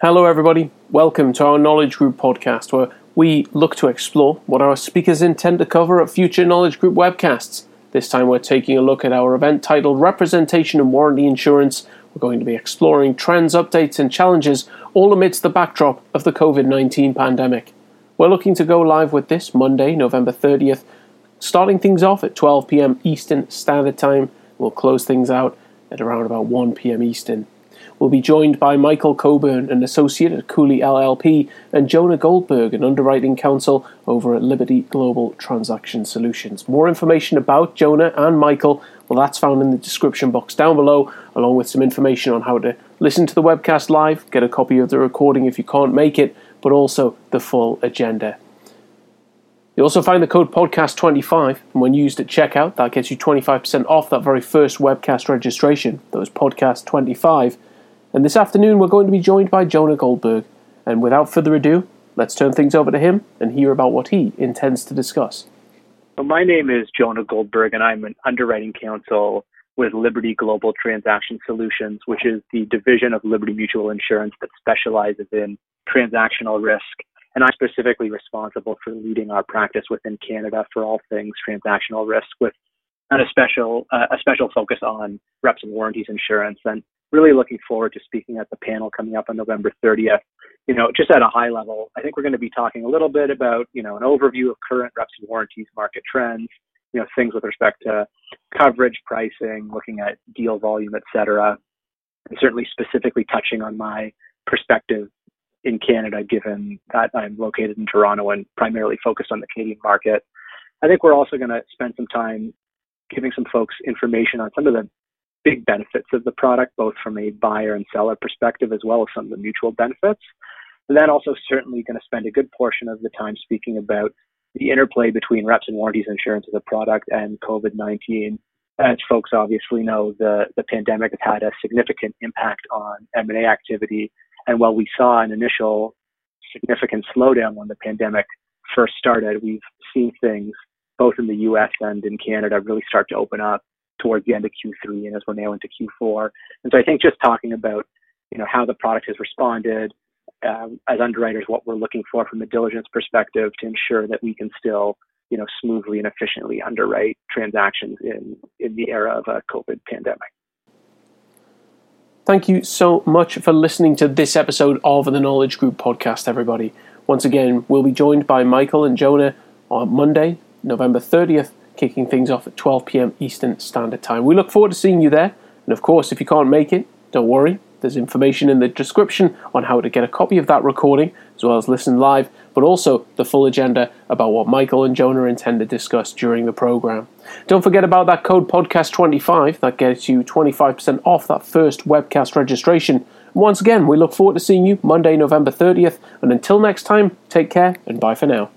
Hello, everybody. Welcome to our Knowledge Group podcast, where we look to explore what our speakers intend to cover at future Knowledge Group webcasts. This time, we're taking a look at our event titled Representation and Warranty Insurance. We're going to be exploring trends, updates, and challenges, all amidst the backdrop of the COVID 19 pandemic. We're looking to go live with this Monday, November 30th, starting things off at 12 pm Eastern Standard Time. We'll close things out at around about 1 pm Eastern. We'll be joined by Michael Coburn, an associate at Cooley LLP, and Jonah Goldberg, an underwriting counsel over at Liberty Global Transaction Solutions. More information about Jonah and Michael, well, that's found in the description box down below, along with some information on how to listen to the webcast live, get a copy of the recording if you can't make it, but also the full agenda. You'll also find the code podcast25, and when used at checkout, that gets you 25% off that very first webcast registration. That was podcast25. And this afternoon, we're going to be joined by Jonah Goldberg. And without further ado, let's turn things over to him and hear about what he intends to discuss. Well, my name is Jonah Goldberg, and I'm an underwriting counsel with Liberty Global Transaction Solutions, which is the division of Liberty Mutual Insurance that specializes in transactional risk. And I'm specifically responsible for leading our practice within Canada for all things transactional risk, with and a special uh, a special focus on reps and warranties insurance. And really looking forward to speaking at the panel coming up on November 30th. You know, just at a high level, I think we're going to be talking a little bit about, you know, an overview of current reps and warranties market trends, you know, things with respect to coverage, pricing, looking at deal volume, et cetera, and certainly specifically touching on my perspective in Canada, given that I'm located in Toronto and primarily focused on the Canadian market. I think we're also going to spend some time giving some folks information on some of the big benefits of the product, both from a buyer and seller perspective, as well as some of the mutual benefits. And then also certainly going to spend a good portion of the time speaking about the interplay between reps and warranties insurance as a product and COVID-19. As folks obviously know, the, the pandemic has had a significant impact on M&A activity. And while we saw an initial significant slowdown when the pandemic first started, we've seen things both in the US and in Canada really start to open up towards the end of Q3 and as we're now into Q4. And so I think just talking about, you know, how the product has responded um, as underwriters, what we're looking for from a diligence perspective to ensure that we can still, you know, smoothly and efficiently underwrite transactions in, in the era of a COVID pandemic. Thank you so much for listening to this episode of the Knowledge Group podcast, everybody. Once again, we'll be joined by Michael and Jonah on Monday, November 30th kicking things off at 12 pm Eastern Standard Time. We look forward to seeing you there. And of course, if you can't make it, don't worry. There's information in the description on how to get a copy of that recording, as well as listen live, but also the full agenda about what Michael and Jonah intend to discuss during the program. Don't forget about that code podcast25 that gets you 25% off that first webcast registration. Once again, we look forward to seeing you Monday, November 30th. And until next time, take care and bye for now.